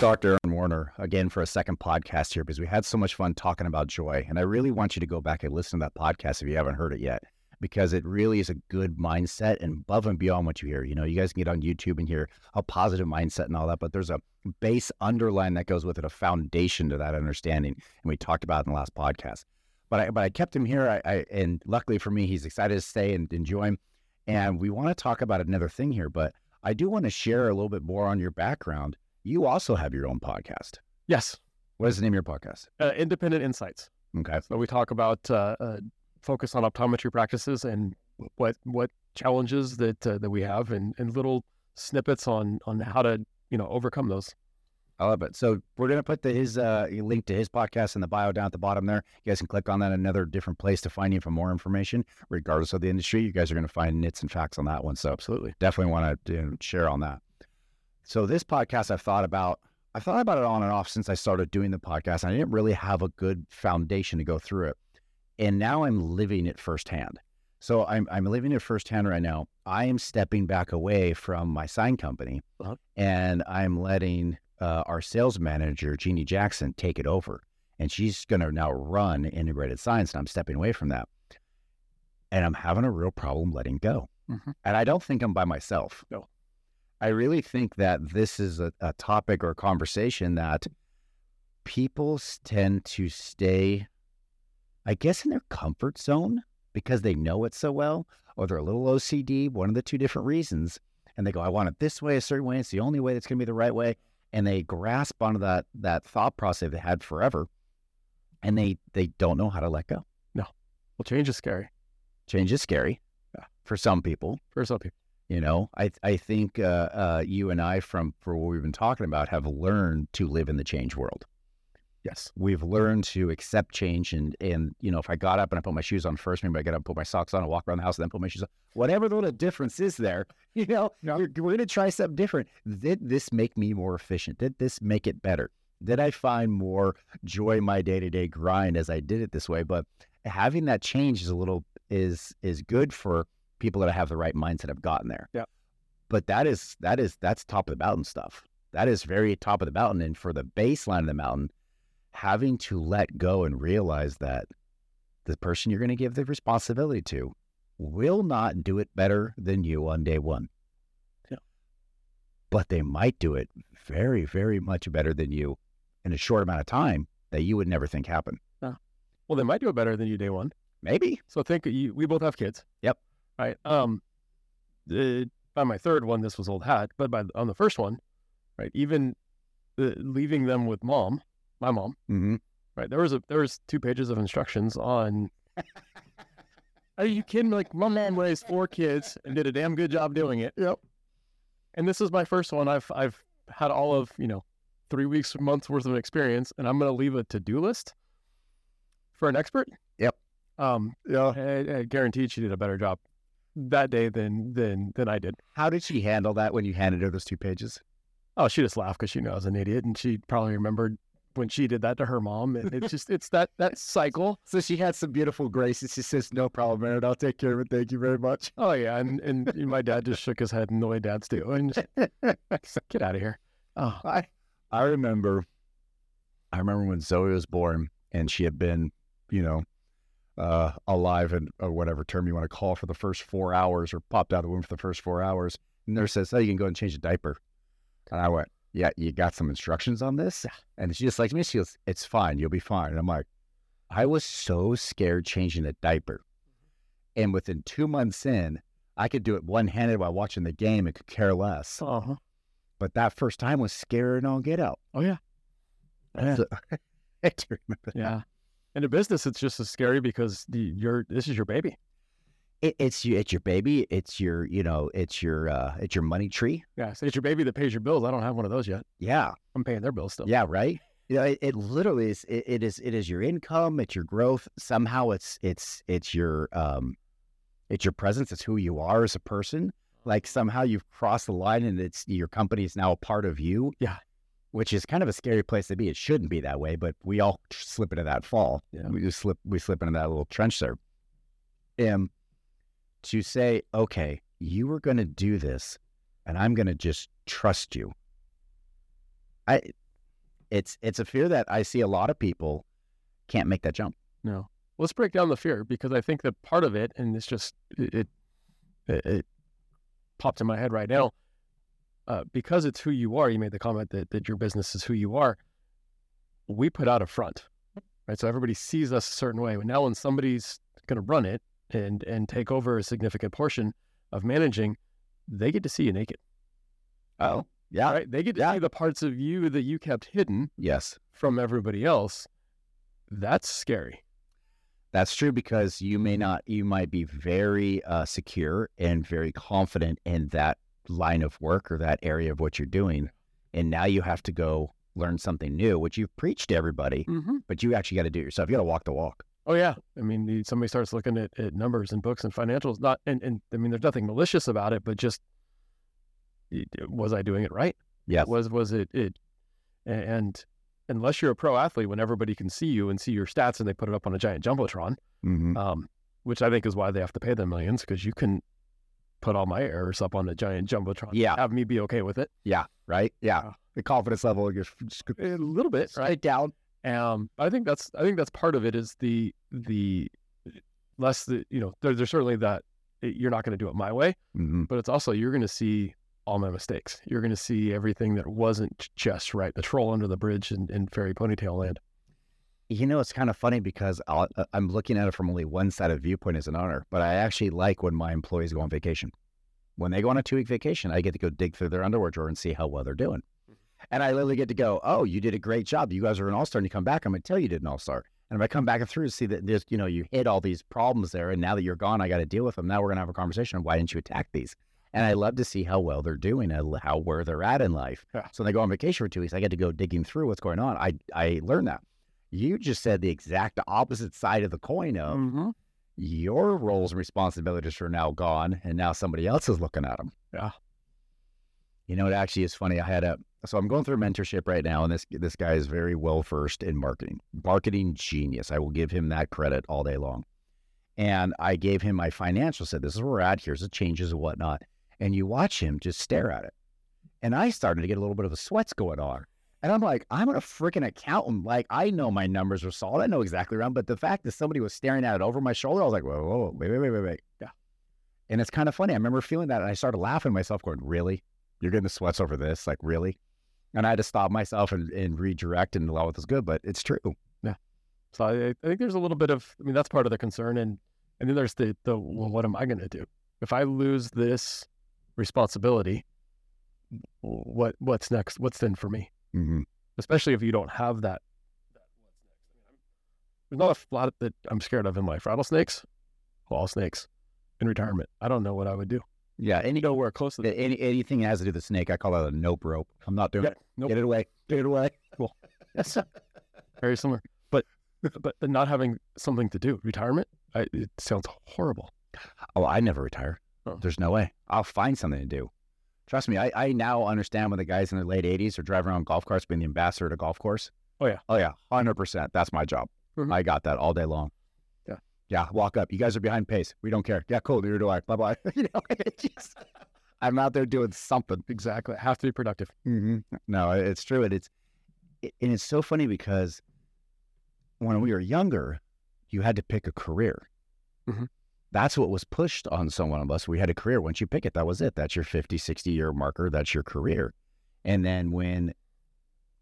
Dr. Aaron Werner again for a second podcast here because we had so much fun talking about joy. And I really want you to go back and listen to that podcast if you haven't heard it yet, because it really is a good mindset and above and beyond what you hear. You know, you guys can get on YouTube and hear a positive mindset and all that, but there's a base underline that goes with it, a foundation to that understanding. And we talked about it in the last podcast. But I, but I kept him here. I, I and luckily for me, he's excited to stay and enjoy him. And we want to talk about another thing here, but I do want to share a little bit more on your background. You also have your own podcast. Yes. What is the name of your podcast? Uh, Independent Insights. Okay. So we talk about uh, uh, focus on optometry practices and what what challenges that uh, that we have and, and little snippets on on how to you know overcome those. I love it. So we're gonna put the, his uh, link to his podcast in the bio down at the bottom there. You guys can click on that. Another different place to find you for more information, regardless of the industry. You guys are gonna find nits and facts on that one. So Absolutely. definitely want to you know, share on that. So this podcast, I've thought about. I've thought about it on and off since I started doing the podcast. I didn't really have a good foundation to go through it, and now I'm living it firsthand. So I'm I'm living it firsthand right now. I am stepping back away from my sign company, Uh-huh. and I'm letting uh, our sales manager Jeannie Jackson take it over, and she's going to now run integrated signs, and I'm stepping away from that, and I'm having a real problem letting go. Mhm. And I don't think I'm by myself. No. I really think that this is a, a topic or a conversation that people tend to stay, I guess, in their comfort zone because they know it so well, or they're a little OCD, one of the two different reasons. And they go, I want it this way, a certain way. It's the only way that's going to be the right way. And they grasp onto that that thought process they've had forever, and they they don't know how to let go. No, well, change is scary Change is scary Yeah. for some people. for some people. You know, I I think uh, uh, you and I, from for what we've been talking about, have learned to live in the change world. Yes. We've learned to accept change, and and you know, if I got up and I put my shoes on first, maybe I get up, put my socks on, and walk around the house, and then put my shoes on. Whatever the little difference is there, you know, Yeah. we're, we're going to try something different. Did this make me more efficient? Did this make it better? Did I find more joy in my day to day grind as I did it this way? But having that change is a little is is good for people that have the right mindset have gotten there. Yeah. But that is that is that's top of the mountain stuff. That is very top of the mountain. And for the baseline of the mountain, having to let go and realize that the person you're going to give the responsibility to will not do it better than you on day one. Yeah. But they might do it very, very much better than you in a short amount of time that you would never think happen. Well, they might do it better than you day one. Maybe. So think you, we both have kids. Yep. Right. Um, the, by my third one, this was old hat, but by on the first one, right, even the, leaving them with mom, my mom, Mm-hmm. right, there was a there was two pages of instructions on. Are you kidding? me? Like my mom raised four kids and did a damn good job doing it. Yep. And this is my first one. I've I've had all of you know three weeks, months worth of experience, and I'm going to leave a to do list for an expert. Yep. Um, Yeah. I, I guaranteed she did a better job that day than than than I did. How did she handle that when you handed her those two pages? Oh, she just laughed because she knew I was an idiot, and she probably remembered when she did that to her mom. And it's just it's that that cycle. So she had some beautiful graces. She says, "No problem, Aaron. I'll take care of it. Thank you very much." Oh yeah, and and my dad just shook his head, and the way dads do, and just, get out of here. Oh, I I remember I remember when Zoe was born and she had been, you know, uh, alive and or whatever term you want to call for the first four hours or popped out of the womb for the first four hours. And nurse says, Oh, you can go and change the diaper. And I went, Yeah, you got some instructions on this? And she just like me, she goes, It's fine, you'll be fine. And I'm like, I was so scared changing the diaper. And within two months in, I could do it one handed while watching the game and could care less. uh-huh. But that first time was scary and all get out. oh yeah, Yeah. So- I do remember that. yeah. In a business, it's just as scary because the, you're this is your baby. It, it's you, it's your baby. It's your, you know, it's your, uh, it's your money tree. Yeah, so it's your baby that pays your bills. I don't have one of those yet. Yeah, I'm paying their bills still. yeah, right. You know, it, it literally is. It, it is. It is your income. It's your growth. Somehow, it's it's it's your um, it's your presence. It's who you are as a person. Like somehow you've crossed the line, and it's your company is now a part of you. Yeah. Which is kind of a scary place to be. It shouldn't be that way, but we all slip into that fall. Yeah. We just slip. We slip into that little trench there. And to say, okay, you are going to do this, and I'm going to just trust you. I it's it's a fear that I see a lot of people can't make that jump. No. Let's break down the fear because I think that part of it, and it's just it it, it popped in my head right now. Uh, because it's who you are, you made the comment that that your business is who you are. We put out a front, right? So everybody sees us a certain way. But now, when somebody's going to run it and and take over a significant portion of managing, they get to see you naked. Oh, yeah, right. They get to Yeah. see the parts of you that you kept hidden yes, from everybody else. That's scary. that's true because you may not, you might be very uh, secure and very confident in that line of work or that area of what you're doing, and now you have to go learn something new, which you've preached to everybody, Mm-hmm. but you actually got to do it yourself. You got to walk the walk. Oh yeah, I mean, the- somebody starts looking at, at numbers and books and financials. Not and, and I mean, there's nothing malicious about it, but just was I doing it right? Yes, Was was it it? And unless you're a pro athlete, when everybody can see you and see your stats, and they put it up on a giant jumbotron, hmm um, which I think is why they have to pay them millions because you can put all my errors up on a giant jumbotron. Yeah. have me be okay with it yeah, right, yeah. Yeah. The confidence level just, just a little bit, right? down. Um, I think that's I think that's part of it is the the less the you know there, there's certainly that eh, you're not going to do it my way, hmm but it's also you're going to see all my mistakes. You're going to see everything that wasn't just right, the troll under the bridge in fairy ponytail land. You know, it's kind of funny because I'll, uh, I'm looking at it from only one side of viewpoint as an owner, but I actually like when my employees go on vacation. When they go on a two week vacation, I get to go dig through their underwear drawer and see how well they're doing. And I literally get to go, oh, you did a great job. You guys are an all star. And you come back, I'm going to tell you you did an all star. And if I come back and through to see that there's, you know, you hit all these problems there, and now that you're gone, I got to deal with them. Now we're going to have a conversation on why didn't you attack these? And I love to see how well they're doing, and how where they're at in life. So when they go on vacation for two weeks, I get to go digging through what's going on. I I learned that. You just said the exact opposite side of the coin of Mm-hmm. your roles and responsibilities are now gone, and now somebody else is looking at them. Yeah. You know, it actually is funny. I had a so I'm going through a mentorship right now, and this this guy is very well versed in marketing, marketing genius. I will give him that credit all day long. And I gave him my financial. Said, "This is where we're at. Here's the changes and whatnot." And you watch him just stare at it, and I started to get a little bit of a sweats going on. And I'm like, I'm a freaking accountant. Like, I know my numbers are solid. I know exactly around. But the fact that somebody was staring at it over my shoulder, I was like, whoa, whoa, whoa, wait, wait, wait, wait. Yeah. And it's kind of funny. I remember feeling that. And I started laughing myself, going, really? You're getting the sweats over this? Like, really? And I had to stop myself and, and redirect and allow it was good. But it's true. Yeah. So I, I think there's a little bit of I mean that's part of the concern, and and then there's the the well, what am I going to do if I lose this responsibility? What what's next? What's then for me? Mm-hmm. especially if you don't have that. There's not a lot that I'm scared of in life. Rattlesnakes, all snakes, in retirement. I don't know what I would do. Yeah. Any, Nowhere close to that. any, anything that has to do with the snake, I call that a nope rope. I'm not doing Yeah, it. nope. Get it away. Get it away. Yes, very similar. But but but not having something to do. Retirement. I, it sounds horrible. Oh, I never retire. Oh. There's no way. I'll find something to do. Trust me, I, I now understand when the guys in their late 80s are driving around golf carts being the ambassador to golf course. Oh, yeah. Oh, yeah. 100%. That's my job. Mhm. I got that all day long. Yeah. Yeah. Walk up. You guys are behind pace. We don't care. Yeah, cool. Neither do I. Bye bye. you know, just, I'm out there doing something. Exactly. I have to be productive. Mm-hmm. No, it's true. And it's, it, and it's so funny because when we were younger, you had to pick a career. Mhm. That's what was pushed on so one of us. We had a career. Once you pick it, that was it. That's your 50, 60 year marker. That's your career. And then when,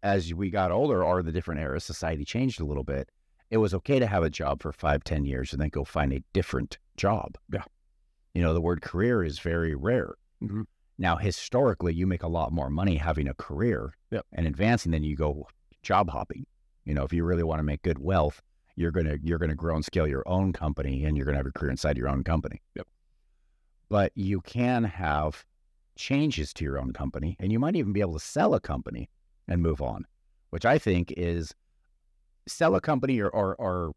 as we got older or the different eras, society changed a little bit. It was okay to have a job for five, ten years and then go find a different job. Yeah. You know, the word career is very rare. Mhm. Now, historically, you make a lot more money having a career Yep. and advancing than you go job hopping. You know, if you really want to make good wealth, you're gonna you're gonna grow and scale your own company, and you're gonna have a career inside your own company. Yep. But you can have changes to your own company, and you might even be able to sell a company and move on, which I think is sell a company or or or,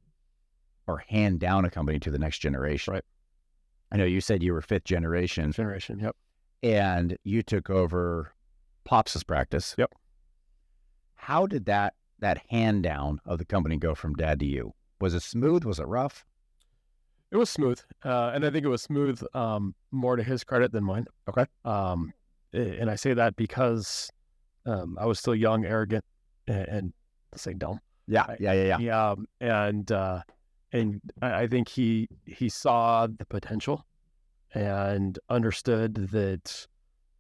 or hand down a company to the next generation. Right. I know you said you were fifth generation Generation. Yep. and you took over Pops's practice. Yep. How did that that hand down of the company go from dad to you? Was it smooth? Was it rough? It was smooth, uh, and I think it was smooth um, more to his credit than mine. Okay. Um, and I say that because um, I was still young, arrogant, and, and say dumb. Yeah, yeah, yeah, yeah. Yeah, um, and uh, and I think he he saw the potential and understood that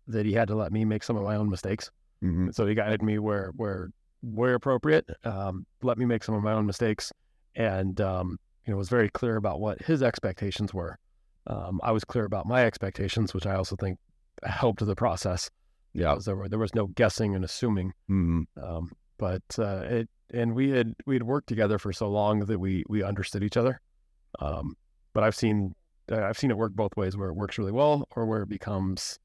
that he had to let me make some of my own mistakes. hmm So he guided me where where where appropriate. Um, let me make some of my own mistakes, and um, you know was very clear about what his expectations were. Um, I was clear about my expectations, which I also think helped the process. Yeah. there were there was no guessing and assuming. hmm Um, but uh, it and we had we had worked together for so long that we we understood each other. Um, but I've seen I've seen it work both ways, where it works really well or where it becomes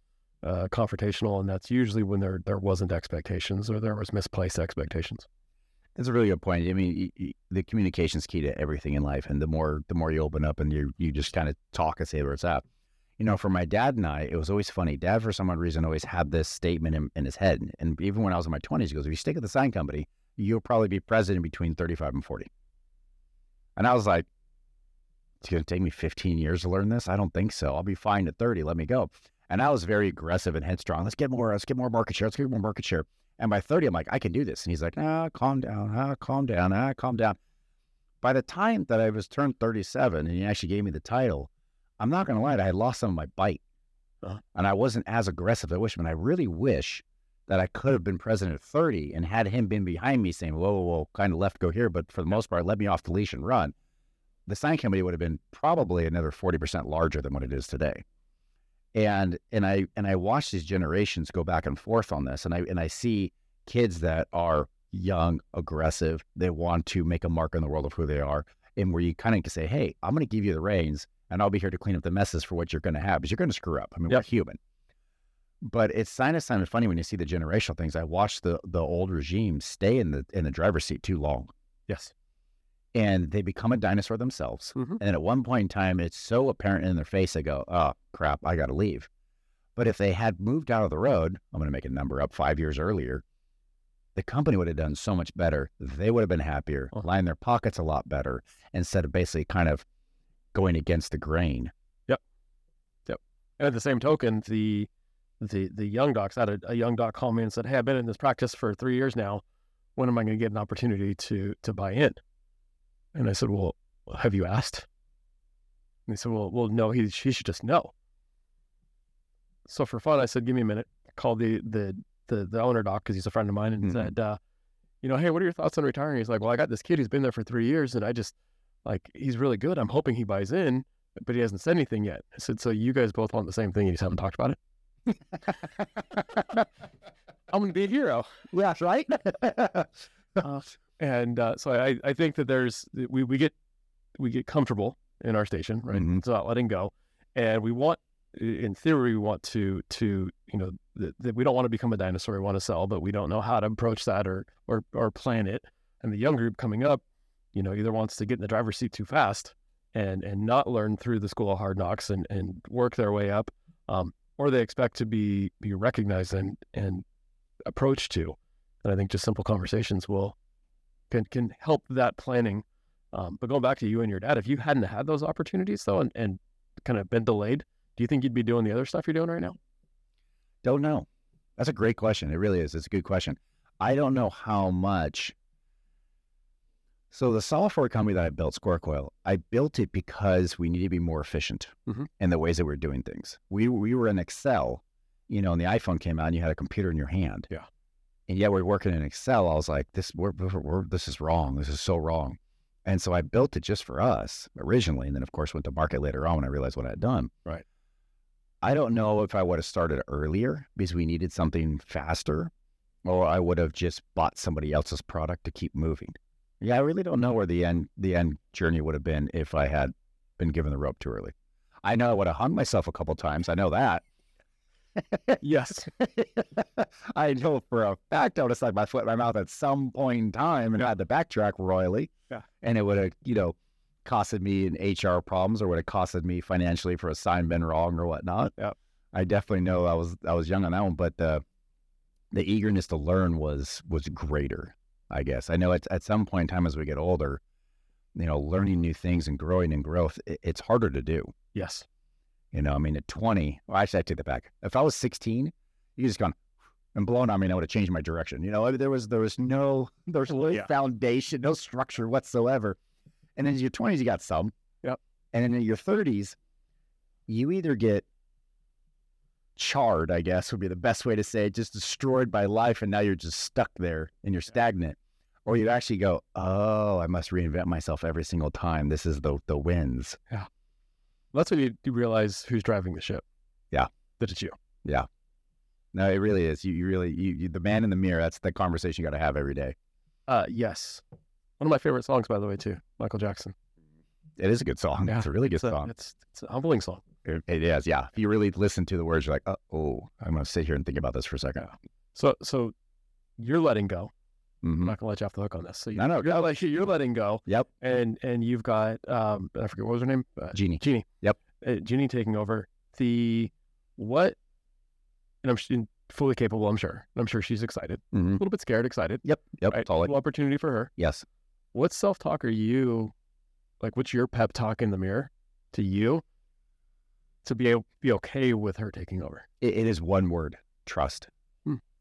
uh, confrontational, and that's usually when there there wasn't expectations or there was misplaced expectations. That's a really good point. I mean, the communication's key to everything in life, and the more the more you open up and you you just kind of talk and say where it's at. You know, for my dad and I, it was always funny. Dad, for some odd reason, always had this statement in, in his head, and even when I was in my twenties, he goes, "If you stick at the sign company, you'll probably be president between thirty-five and 40. And I was like, "It's going to take me fifteen years to learn this? I don't think so. I'll be fine at thirty. Let me go." And I was very aggressive and headstrong. Let's get more. Let's get more market share. Let's get more market share. And by 30, I'm like, I can do this. And he's like, ah, calm down, ah, calm down, ah, calm down. By the time that I was turned 37 and he actually gave me the title, I'm not going to lie, I had lost some of my bite. Uh-huh. And I wasn't as aggressive as I wish, but I really wish that I could have been president at 30 and had him been behind me saying, whoa, whoa, whoa, kind of left go here. But for the most part, let me off the leash and run. The sign company would have been probably another 40% larger than what it is today and and I and I watch these generations go back and forth on this, and I and I see kids that are young, aggressive, they want to make a mark in the world of who they are, and where you kind of can say, "Hey, I'm going to give you the reins, and I'll be here to clean up the messes for what you're going to have, because you're going to screw up. I mean, Yep. we're human." But it's kind of kind of funny when you see the generational things. I watched the the old regime stay in the in the driver's seat too long, Yes. And they become a dinosaur themselves. Mhm. And at one point in time, it's so apparent in their face, they go, oh, crap, I got to leave. But if they had moved out of the road, I'm going to make a number up five years earlier, the company would have done so much better. They would have been happier, Uh-huh. lined their pockets a lot better instead of basically kind of going against the grain. Yep. Yep. And at the same token, the the the young docs had a, a young doc call me and said, "Hey, I've been in this practice for three years now. When am I going to get an opportunity to to buy in?" And I said, "Well, have you asked?" And he said, "Well, well, no. He he should just know." So for fun, I said, "Give me a minute." Called the the the, the owner doc because he's a friend of mine, and Mhm. said, uh, "You know, hey, what are your thoughts on retiring?" He's like, "Well, I got this kid who's been there for three years, and I just like he's really good. I'm hoping he buys in." but he hasn't said anything yet. I said, so you guys both want the same thing, and you just haven't talked about it. I'm going to be a hero. yeah, right? Uh, and uh, so I, I think that there's we, we get we get comfortable in our station, right? Mhm. It's not letting go, and we want, in theory, we want to to you know that, that we don't want to become a dinosaur. We want to sell, but we don't know how to approach that or or or plan it. And the young group coming up, you know, either wants to get in the driver's seat too fast and and not learn through the school of hard knocks and and work their way up, um, or they expect to be be recognized and and approached to. And I think just simple conversations will can can help that planning. Um, but going back to you and your dad, if you hadn't had those opportunities though, and, and kind of been delayed, do you think you'd be doing the other stuff you're doing right now? Don't know. That's a great question. It really is. It's a good question. I don't know how much. So the software company that I built, SquareCoil, I built it because we needed to be more efficient Mhm. in the ways that we are doing things. We we were in Excel, you know, and the iPhone came out, and you had a computer in your hand. Yeah. And yet we're working in Excel. I was like, this we're, we're, this is wrong. This is so wrong. And so I built it just for us originally, and then of course went to market later on when I realized what I had done. Right. I don't know if I would have started earlier because we needed something faster, or I would have just bought somebody else's product to keep moving. Yeah, I really don't know where the end the end journey would have been if I had been given the rope too early. I know I would have hung myself a couple times. I know that. Yes. I know for a fact I would have stuck my foot in my mouth at some point in time and had to backtrack royally. Yeah. And it would have, you know, costed me in HR problems or would have costed me financially for a sign been wrong or whatnot. Yeah. I definitely know I was I was young on that one, but the the eagerness to learn was was greater, I guess. I know at at some point in time as we get older, you know, learning new things and growing in growth, it, it's harder to do. Yes. You know, I mean, at 20, well, actually, I take that back. If I was 16, you just gone, and blown on me, and I would have changed my direction. You know, there was there was no there was no Yeah. foundation, no structure whatsoever. And then in your twenties, you got some. Yep. And then in your thirties, you either get charred, I guess would be the best way to say it, just destroyed by life, and now you're just stuck there and you're stagnant. Or you actually go, oh, I must reinvent myself every single time. This is the the wins. That's when you, you realize who's driving the ship. Yeah. That it's you. Yeah. No, it really is. You, you really, you, you, the man in the mirror. That's the conversation you got to have every day. Uh, yes. One of my favorite songs, by the way, too. Michael Jackson. It is a good song. Yeah, It's a really good It's a, song. it's, it's a humbling song. It, it is. Yeah. If you really listen to the words, you're like, oh, oh I'm going to sit here and think about this for a second. So, so you're letting go. I'm Mhm. not gonna let you off the hook on this. So you, No, no, you're, like, you're letting go, Yep. and and you've got um, I forget what was her name, uh, Genie. Jeannie. Yep. Uh, Jeannie taking over the what, and I'm fully capable. I'm sure. I'm sure she's excited, a hmm little bit scared, excited. Yep. Yep. Right? Totally. Opportunity for her. Yes. What self talk are you like? What's your pep talk in the mirror to you to be able, be okay with her taking over? It, it is one word trust.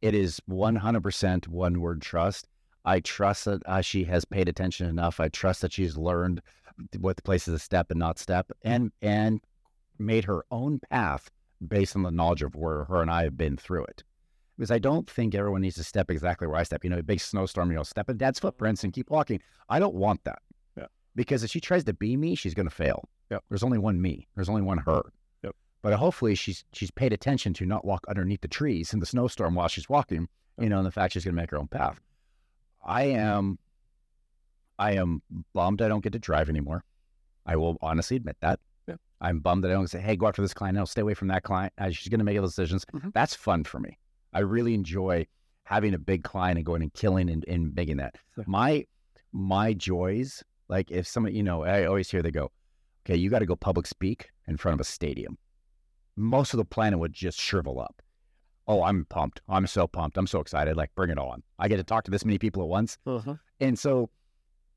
It is 100% one word trust. I trust that uh, she has paid attention enough. I trust that she's learned what the place is to step and not step and, and made her own path based on the knowledge of where her and I have been through it. Because I don't think everyone needs to step exactly where I step. You know, a big snowstorm, you know, step in dad's footprints and keep walking. I don't want that. Yeah. Because if she tries to be me, she's going to fail. Yep. There's only one me. There's only one her. But hopefully she's she's paid attention to not walk underneath the trees in the snowstorm while she's walking, you know, and the fact she's going to make her own path. I am, I am bummed I don't get to drive anymore. I will honestly admit that. Yeah. I'm bummed that I don't say, hey, go after this client. No, stay away from that client. Uh, she's going to make all the decisions. Mhm. That's fun for me. I really enjoy having a big client and going and killing and, and making that. Yeah. My my joys, like if somebody, you know, I always hear they go, okay, you got to go public speak in front of a stadium. Most of the planet would just shrivel up. Oh, I'm pumped. I'm so pumped. I'm so excited. Like, bring it on. I get to talk to this many people at once. Uh-huh. And so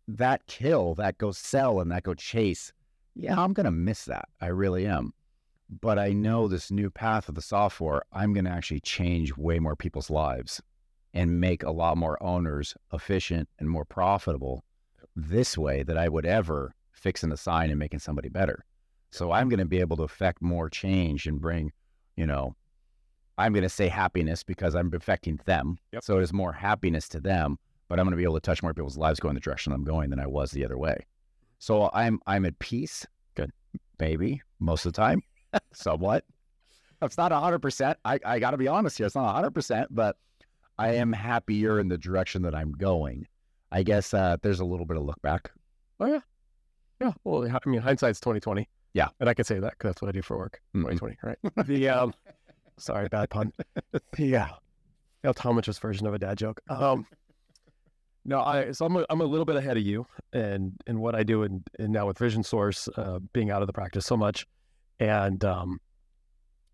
that kill, that go sell and that go chase, yeah, I'm going to miss that. I really am. But I know this new path of the software, I'm going to actually change way more people's lives and make a lot more owners efficient and more profitable this way that I would ever fixing a sign and making somebody better. So I'm going to be able to affect more change and bring, you know, I'm going to say happiness because I'm affecting them. Yep. So it is more happiness to them, but I'm going to be able to touch more people's lives going the direction I'm going than I was the other way. So I'm I'm at peace. Good. Maybe most of the time, somewhat. It's not hundred percent. I I got to be honest here. It's not hundred percent, but I am happier in the direction that I'm going. I guess uh, there's a little bit of look back. Oh, yeah. Yeah. Well, I mean, hindsight's twenty twenty. Yeah. and I can say that because that's what I do for work. Mhm. Twenty twenty, right? the um, sorry, bad pun. yeah, El Tomich's version of a dad joke. Um, no, I so I'm a, I'm a little bit ahead of you, and and what I do, and and now with Vision Source, uh, being out of the practice so much, and um,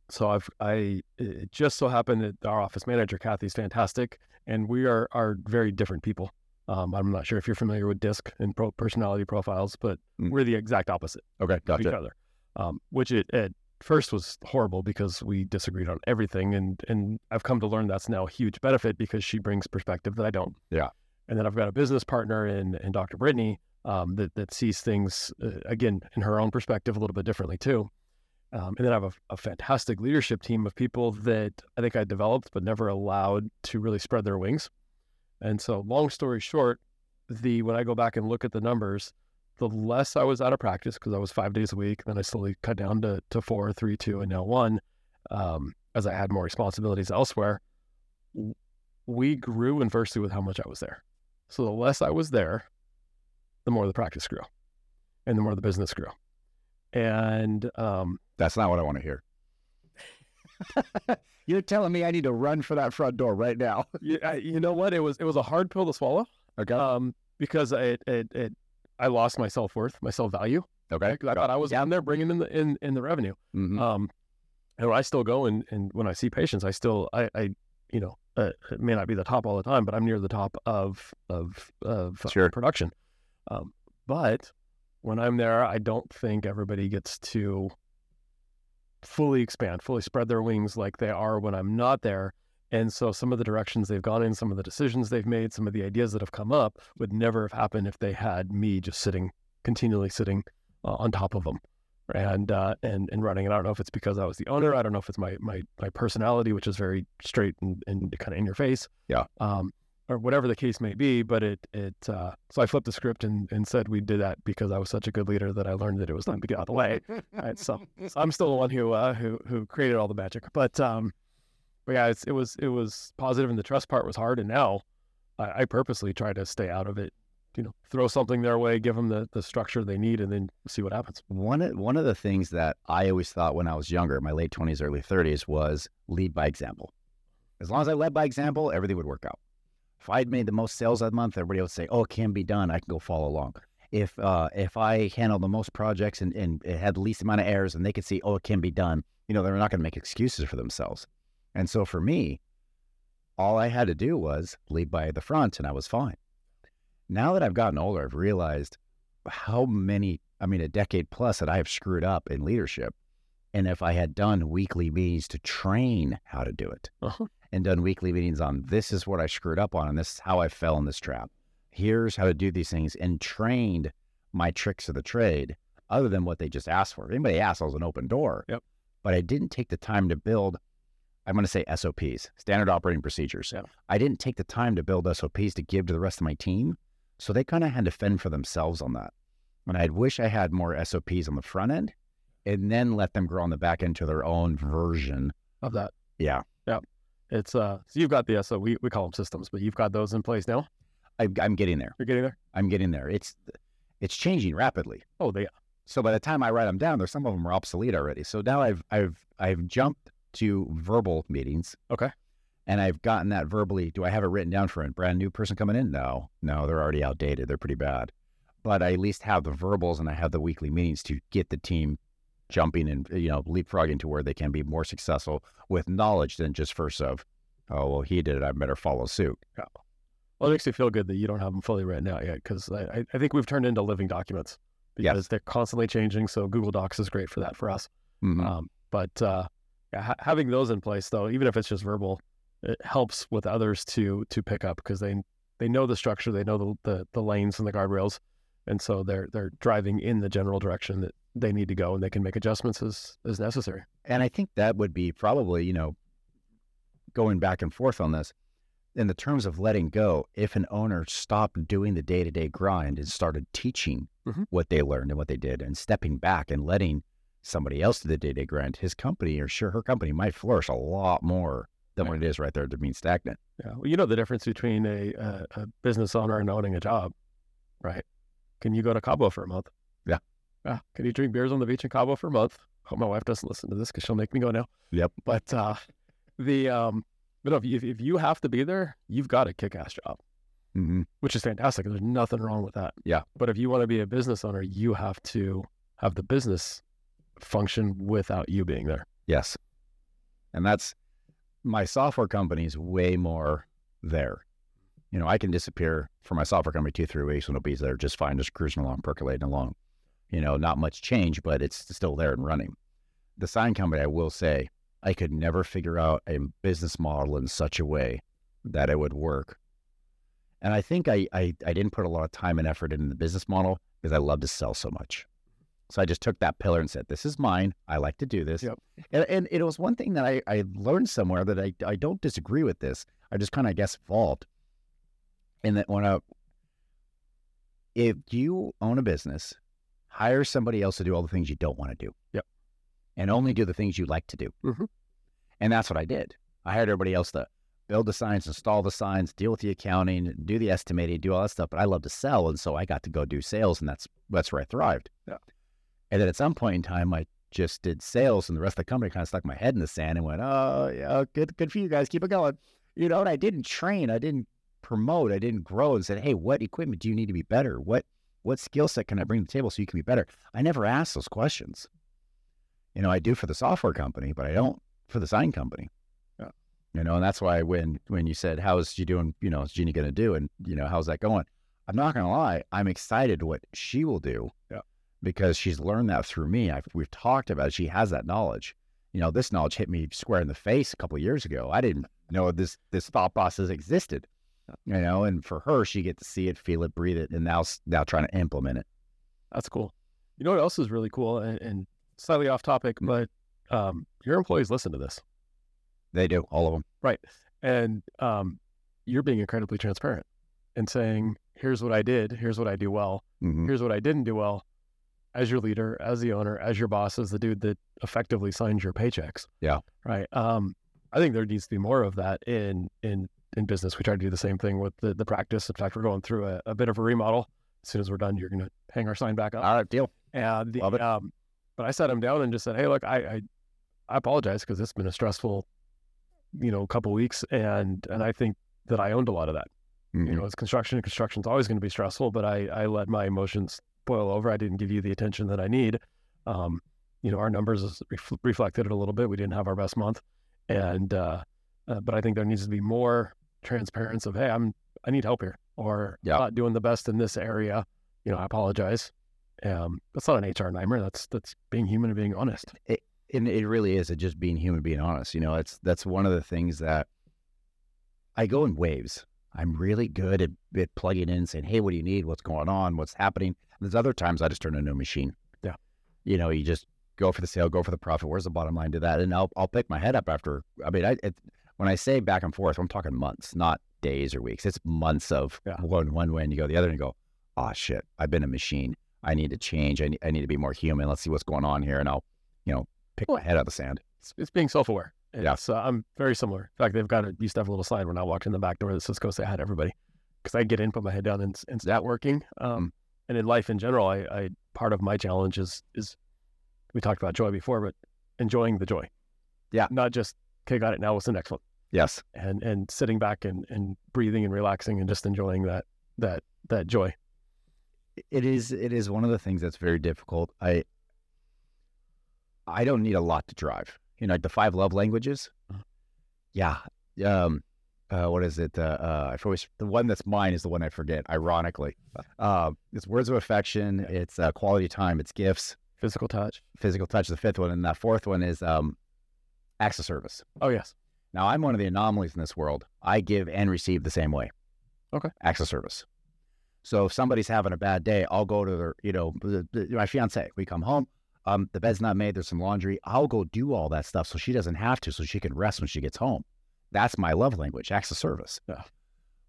so I've I it just so happened that our office manager Kathy's fantastic, and we are are very different people. Um, I'm not sure if you're familiar with DISC and pro- personality profiles, but Mm. we're the exact opposite Okay, of each other. Um, which it, at first was horrible because we disagreed on everything, and and I've come to learn that's now a huge benefit because she brings perspective that I don't. Yeah. And then I've got a business partner in in Dr. Brittany um, that that sees things uh, again in her own perspective a little bit differently too. Um, and then I have a, a fantastic leadership team of people that I think I developed but never allowed to really spread their wings. And so, long story short, the when I go back and look at the numbers, the less I was out of practice because I was five days a week, then I slowly cut down to, to four, three, two, and now one, um, as I had more responsibilities elsewhere. We grew inversely with how much I was there. So the less I was there, the more the practice grew, and the more the business grew. And um, That's not what I want to hear. You're telling me I need to run for that front door right now. you, I, you know what? It was it was a hard pill to swallow Okay. um, because it, it it I lost my self worth, my self value. okay. Because I thought I was in there bringing in the in, in the revenue. Mhm. Um, and I still go and, and when I see patients, I still I, I you know uh, it may not be the top all the time, but I'm near the top of of of uh, Sure. production. Um, but when I'm there, I don't think everybody gets to fully expand, fully spread their wings like they are when I'm not there. And so some of the directions they've gone in, some of the decisions they've made, some of the ideas that have come up would never have happened if they had me just sitting, continually sitting uh, on top of them and uh, and and running. And I don't know if it's because I was the owner. I don't know if it's my my my personality, which is very straight and, and kind of in your face. Yeah. Um, or whatever the case may be. But it it uh, so I flipped the script and, and said we did that because I was such a good leader that I learned that it was time to get out of the way. Right, so, so I'm still the one who uh, who who created all the magic. But um, but yeah, it's, it was it was positive, and the trust part was hard. And now I, I purposely try to stay out of it you know, throw something their way, give them the, the structure they need, and then see what happens. One of, one of the things that I always thought when I was younger, my late 20s, early 30s, was lead by example. As long as I led by example, everything would work out. If I'd made the most sales that month, everybody would say, "Oh, it can be done. I can go follow along." If uh, if I handled the most projects and, and had the least amount of errors, and they could see, "Oh, it can be done," you know, they're not going to make excuses for themselves. And so for me, all I had to do was lead by the front, and I was fine now that I've gotten older, I've realized how many, I mean, a decade plus that I have screwed up in leadership. And if I had done weekly meetings to train how to do it uh-huh. And done weekly meetings on this is what I screwed up on and this is how I fell in this trap. Here's how to do these things and trained my tricks of the trade other than what they just asked for. If anybody asked, I was an open door. Yep. But I didn't take the time to build, I'm going to say SOPs, standard operating procedures. Yep. I didn't take the time to build SOPs to give to the rest of my team so they kind of had to fend for themselves on that. And I'd wish I had more SOPs on the front end and then let them grow on the back end to their own version of that. Yeah. It's uh so you've got the SO we, we call them systems, but you've got those in place now. I, I'm getting there. You're getting there. I'm getting there. It's it's changing rapidly. Oh, they. So by the time I write them down, there's some of them are obsolete already. So now I've I've I've jumped to verbal meetings. Okay and I've gotten that verbally. Do I have it written down for a brand new person coming in? No, no, they're already outdated. They're pretty bad. But I at least have the verbals and I have the weekly meetings to get the team jumping and you know leapfrogging to where they can be more successful with knowledge than just first of, oh well, he did it. I better follow suit. Well, it makes me feel good that you don't have them fully written out yet because I, I think we've turned into living documents because yes. they're constantly changing. So Google Docs is great for that for us. Mm-hmm. Um, but uh, ha- having those in place, though, even if it's just verbal, it helps with others to to pick up because they they know the structure, they know the, the, the lanes and the guardrails, and so they're they're driving in the general direction that they need to go, and they can make adjustments as as necessary. And I think that would be probably you know going back and forth on this in the terms of letting go. If an owner stopped doing the day to day grind and started teaching mm-hmm. what they learned and what they did, and stepping back and letting somebody else do the day to day grind, his company or sure her company might flourish a lot more than what it is right there to being stagnant. Yeah. Well, you know the difference between a, a, a business owner and owning a job, right? Can you go to Cabo for a month? Yeah. Yeah. Can you drink beers on the beach in Cabo for a month? Hope my wife doesn't listen to this because she'll make me go now. Yep. But uh, the um, but no, if you, if you have to be there, you've got a kick-ass job, mm-hmm. which is fantastic. There's nothing wrong with that. Yeah. But if you want to be a business owner, you have to have the business function without you being there. Yes. And that's my software company is way more there. You know, I can disappear for my software company two, three weeks and it'll be there just fine, just cruising along, percolating along. You know, not much change, but it's still there and running. The sign company, I will say, I could never figure out a business model in such a way that it would work. And I think I, I, I didn't put a lot of time and effort into the business model because I love to sell so much. So I just took that pillar and said, "This is mine. I like to do this." Yep. And, and it was one thing that I, I learned somewhere that I, I don't disagree with this. I just kind of I guess evolved. And that when I, if you own a business, hire somebody else to do all the things you don't want to do. Yep. And only do the things you like to do. Mm-hmm. And that's what I did. I hired everybody else to build the signs, install the signs, deal with the accounting, do the estimating, do all that stuff. But I love to sell, and so I got to go do sales, and that's that's where I thrived. Yeah. And then at some point in time, I just did sales, and the rest of the company kind of stuck my head in the sand and went, "Oh, yeah, good, good for you guys. Keep it going." You know, and I didn't train, I didn't promote, I didn't grow, and said, "Hey, what equipment do you need to be better? What what skill set can I bring to the table so you can be better?" I never asked those questions. You know, I do for the software company, but I don't for the sign company. Yeah. You know, and that's why when when you said, "How's she doing?" You know, is Jeannie going to do? And you know, how's that going? I'm not going to lie, I'm excited what she will do. Yeah because she's learned that through me. I've, we've talked about it. She has that knowledge. You know, this knowledge hit me square in the face a couple years ago. I didn't know this this thought process existed. You know, and for her, she get to see it, feel it, breathe it, and now now trying to implement it. That's cool. You know what else is really cool and, and slightly off topic, Mm. but um, your employees listen to this, They do all of them. right? And um, you're being incredibly transparent and saying, "Here's what I did. Here's what I do well. Mhm. Here's what I didn't do well." As your leader, as the owner, as your boss, as the dude that effectively signs your paychecks. Yeah. Right. Um, I think there needs to be more of that in in in business. We try to do the same thing with the the practice. In fact, we're going through a, a bit of a remodel. As soon as we're done, you're going to hang our sign back up. All right, deal. And the, Love it. um, but I sat him down and just said, "Hey, look, I I, I apologize because it's been a stressful, you know, couple weeks, and and I think that I owned a lot of that. You Mhm. know, it's construction. and Construction's always going to be stressful, but I I let my emotions boil over. I didn't give you the attention that I need. Um, you know, our numbers ref- reflected it a little bit. We didn't have our best month, and uh, uh, but I think there needs to be more transparency of, hey, I'm I need help here, or Yeah. not doing the best in this area. You know, I apologize. Um, that's not an HR nightmare. That's that's being human and being honest. and it really is it just being human being honest you know it's that's one of the things that i go in waves i'm really good at, at plugging in and saying hey what do you need what's going on what's happening there's other times i just turn into a machine Yeah. you know you just go for the sale go for the profit where's the bottom line to that and i'll, I'll pick my head up after i mean i it, when i say back and forth i'm talking months not days or weeks it's months of Yeah. one one way and you go the other and you go oh shit i've been a machine i need to change i need, I need to be more human let's see what's going on here and i'll you know pick Well, my head out of the sand It's, it's being self aware. Yeah. So uh, I'm very similar. In fact, they've got a used to have a little sign when I walked in the back door that says "Go say hi to everybody," because I get in, put my head down, and, and start working. Mm. Um, and in life in general, I, I part of my challenge is is we talked about joy before, but enjoying the joy. Yeah. Not just okay, got it. Now what's the next one? yes And and sitting back and, and breathing and relaxing and just enjoying that that that joy. it is it is one of the things that's very difficult i i don't need a lot to drive you know like the five love languages Uh-huh. yeah um uh, what is it? Uh, uh, I always the one that's mine is the one I forget. Ironically, uh, it's words of affection. It's uh, quality time. It's gifts. Physical touch. Physical touch. is The fifth one, and that fourth one is um, acts of service. Oh yes. Now, I'm one of the anomalies in this world. I give and receive the same way. Okay. Acts of service. So if somebody's having a bad day, I'll go to their, you know, the, the, my fiance. We come home. Um, the bed's not made. There's some laundry. I'll go do all that stuff so she doesn't have to, so she can rest when she gets home. That's my love language, acts of service. Yeah.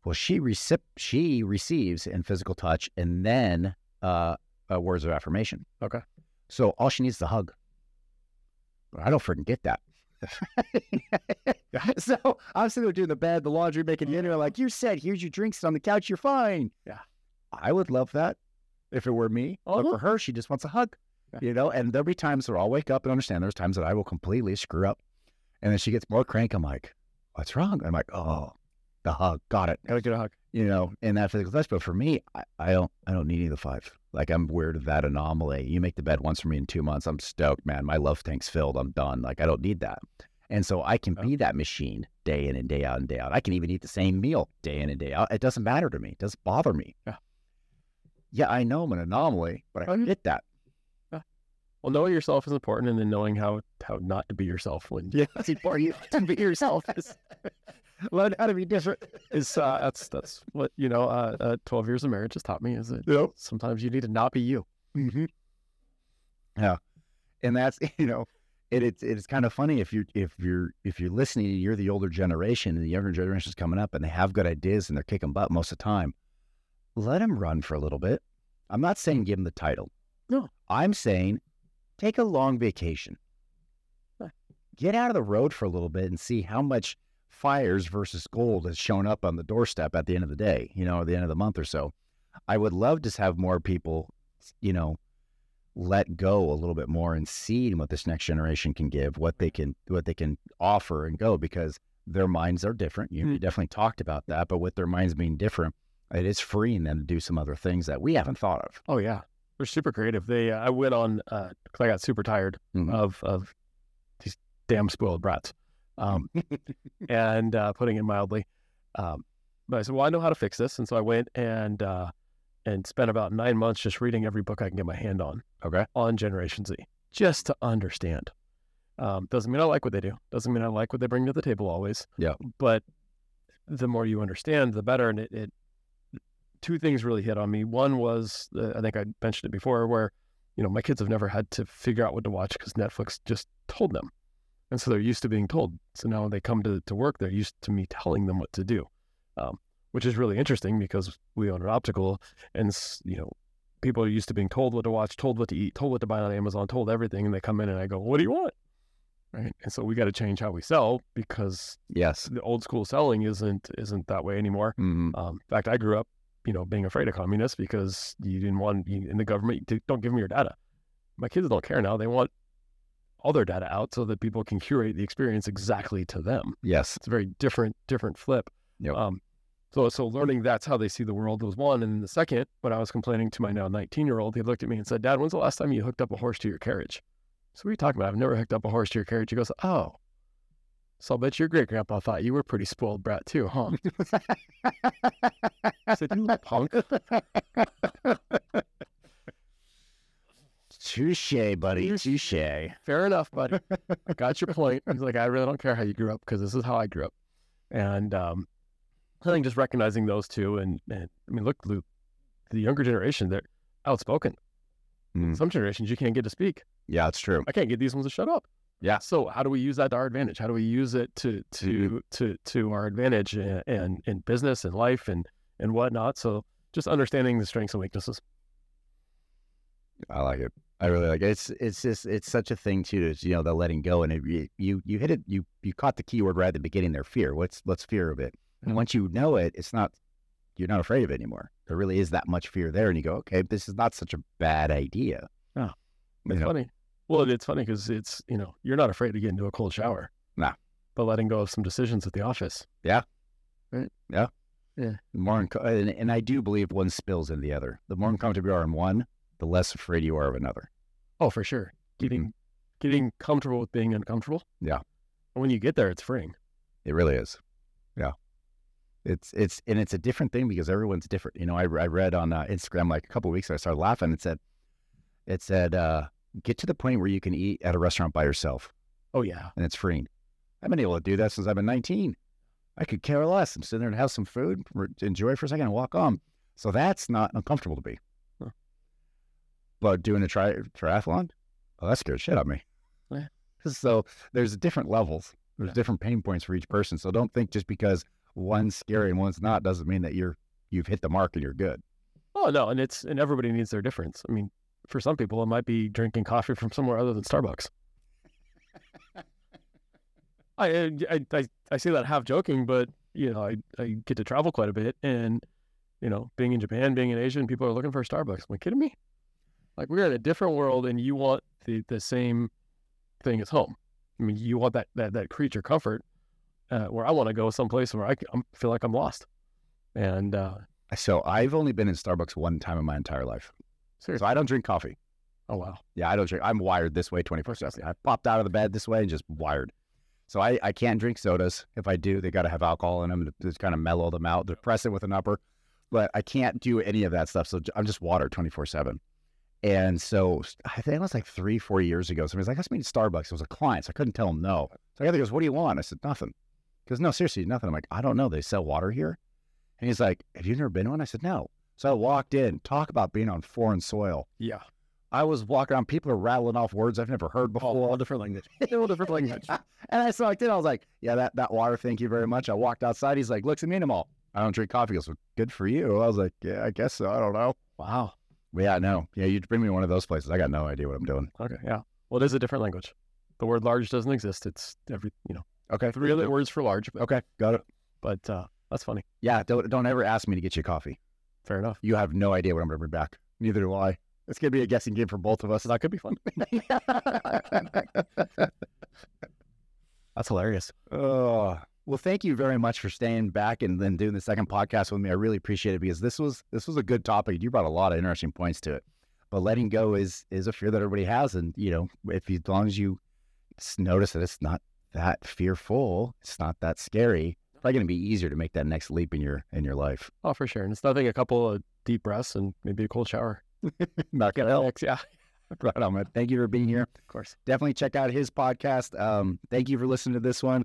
Well, she recip- she receives in physical touch and then uh, uh, words of affirmation. Okay. So all she needs is a hug. I don't freaking get that. so I'm sitting there doing the bed, the laundry, making dinner. Like you said, here's your drinks on the couch. You're fine. Yeah. I would love that if it were me. But Uh-huh. for her, she just wants a hug. You know, and there'll be times where I'll wake up and understand there's times that I will completely screw up. And then she gets more crank. I'm like, what's wrong? I'm like, oh, the hug. Got it Gotta get a hug. You know, in that physical touch. But for me, I, I don't, I don't need any of the five. Like I'm weird of that anomaly. You make the bed once for me in two months. I'm stoked, man. My love tank's filled. I'm done. Like I don't need that. And so I can oh. be that machine day in and day out and day out. I can even eat the same meal day in and day out. It doesn't matter to me. It doesn't bother me. Yeah. Yeah, I know I'm an anomaly, but I Oh, get that. Well, knowing yourself is important, and then knowing how how not to be yourself when Yeah, it's important to be yourself. Learn how to be different. is uh, that's that's what you know. Uh, uh, Twelve years of marriage has taught me is that Yep. sometimes you need to not be you. Mm-hmm. Yeah, and that's you know, it, it's it's kind of funny if you if you're if you're listening, and you're the older generation, and the younger generation's coming up, and they have good ideas, and they're kicking butt most of the time. Let them run for a little bit. I'm not saying give them the title. No. I'm saying take a long vacation. Huh. Get out of the road for a little bit and see how much fires versus gold has shown up on the doorstep at the end of the day, you know, at the end of the month or so. I would love to have more people, you know, let go a little bit more and see what this next generation can give, what they can what they can offer and go because their minds are different. You, you Mm. definitely talked about that, but with their minds being different, it is freeing them to do some other things that we haven't thought of. Oh yeah, they're super creative. They uh, I went on because I got super tired Mhm. of of these damn spoiled brats, um, and uh, putting it mildly. Um, but I said, well, I know how to fix this, and so I went and uh, and spent about nine months just reading every book I can get my hand on Okay. on Generation Z, just to understand. Um, doesn't mean I like what they do. Doesn't mean I like what they bring to the table always. Yeah. But the more you understand, the better. And it, it two things really hit on me. One was uh, I think I mentioned it before, where you know my kids have never had to figure out what to watch because Netflix just told them, and so they're used to being told. So now when they come to to work, they're used to me telling them what to do, um, which is really interesting because we own an optical, and you know people are used to being told what to watch, told what to eat, told what to buy on Amazon, told everything, and they come in and I go, "What do you want?" Right, and so we got to change how we sell because Yes. the old school selling isn't isn't that way anymore. hmm Um, in fact, I grew up, you know, being afraid of communists because you didn't want you, in the government to, don't give me your data. My kids don't care now; they want all their data out so that people can curate the experience exactly to them. Yes. It's a very different different flip. Yep. Um, so so learning that's how they see the world was one, and then the second, when I was complaining to my now 19 year old, he looked at me and said, "Dad, when's the last time you hooked up a horse to your carriage?" So what are you talking about? I've never hooked up a horse to your carriage. He goes, "Oh." So I'll bet your great grandpa thought you were a pretty spoiled brat too, huh? I said, "You punk." Touche, buddy. Touche. Fair enough, buddy. I got your point. He's like, I really don't care how you grew up because this is how I grew up. And um, I think just recognizing those two, and, and I mean, look, Luke, the younger generation, they're outspoken. Mm. Some generations you can't get to speak. Yeah, it's true. I can't get these ones to shut up. Yeah. So how do we use that to our advantage? How do we use it to to to to our advantage in, in, in business and life and and whatnot? So just understanding the strengths and weaknesses. I like it. I really like it. It's it's just it's such a thing too. Is you know the letting go, and it, you you hit it. You you caught the keyword right at the beginning there. Fear. What's what's fear of it? And Mhm. once you know it, it's not. You're not afraid of it anymore. There really is that much fear there, and you go, okay, this is not such a bad idea. You It's know? funny. Well, it's funny because it's you know you're not afraid to get into a cold shower. Nah. But letting go of some decisions at the office. Yeah, right. Yeah, yeah. more and, and I do believe one spills into the other. The more uncomfortable you are in one, the less afraid you are of another. Oh, for sure. Getting getting comfortable with being uncomfortable. Yeah. And when you get there, it's freeing. It really is. Yeah. It's it's and it's a different thing because everyone's different. You know, I, I read on uh, Instagram like a couple of weeks ago. I started laughing. It said, it said, uh, get to the point where you can eat at a restaurant by yourself Oh yeah. and it's freeing. I've been able to do that since I've been 19. I could care less. I'm sitting there and have some food, enjoy for a second, and walk on. So that's not uncomfortable to me. But doing a tri- triathlon, oh, that scared shit out of me. Yeah. So there's different levels. There's Yeah. different pain points for each person. So don't think just because one's scary and one's not doesn't mean that you're you've hit the mark and you're good. Oh no, and it's and everybody needs their difference. I mean, for some people, it might be drinking coffee from somewhere other than Starbucks. I, I I I say that half joking, but you know, I I get to travel quite a bit, and you know, being in Japan, being in Asia, and people are looking for Starbucks. Am I kidding me? Like we're in a different world, and you want the the same thing as home. I mean, you want that that that creature comfort. Uh, where I want to go someplace where I I'm, feel like I'm lost, and uh, So I've only been in Starbucks one time in my entire life. seriously, So I don't drink coffee. oh wow, Yeah, I don't drink. I'm wired this way 24 7. I popped out of the bed this way and just wired. So I, I can't drink sodas. If I do, they got to have alcohol in them to just kind of mellow them out, depress it with an upper. But I can't do any of that stuff. So I'm just water 24 7. And so I think it was like three, four years ago. Somebody's like, let's meet at Starbucks. It was a client. So I couldn't tell him no. So other goes, what do you want? I said, nothing. He goes, no, seriously, nothing. I'm like, I don't know. They sell water here. And he's like, have you never been to one? I said, no. So I walked in, talk about being on foreign soil. yeah, I was walking around, people are rattling off words I've never heard oh, before. all different language, all different language. and I saw it, I was like, yeah, that, that water, thank you very much. I walked outside. He's like, looks at me and I'm all, I don't drink coffee. He goes, well, good for you. I was like, yeah, I guess so. I don't know. Wow. Yeah, no. Yeah, you'd bring me one of those places. I got no idea what I'm doing. Okay. Yeah. Well, it is a different language. The word large doesn't exist. It's every, you know, Okay. three other words for large, but, Okay. Got it. but uh, that's funny. Yeah. Don't, don't ever ask me to get you coffee. Fair enough. You have no idea what I'm going to bring back. Neither do I. It's going to be a guessing game for both of us. So that could be fun. That's hilarious. Oh, well, thank you very much for staying back and then doing the second podcast with me. I really appreciate it because this was this was a good topic. You brought a lot of interesting points to it. But letting go is is a fear that everybody has, and you know, if you, as long as you notice that it's not that fearful, it's not that scary. It's probably going to be easier to make that next leap in your in your life. Oh, for sure. And it's nothing. A couple of deep breaths and maybe a cold shower. Not gonna help. Yeah. right on, man. Thank you for being here. Of course. Definitely check out his podcast. Um, thank you for listening to this one,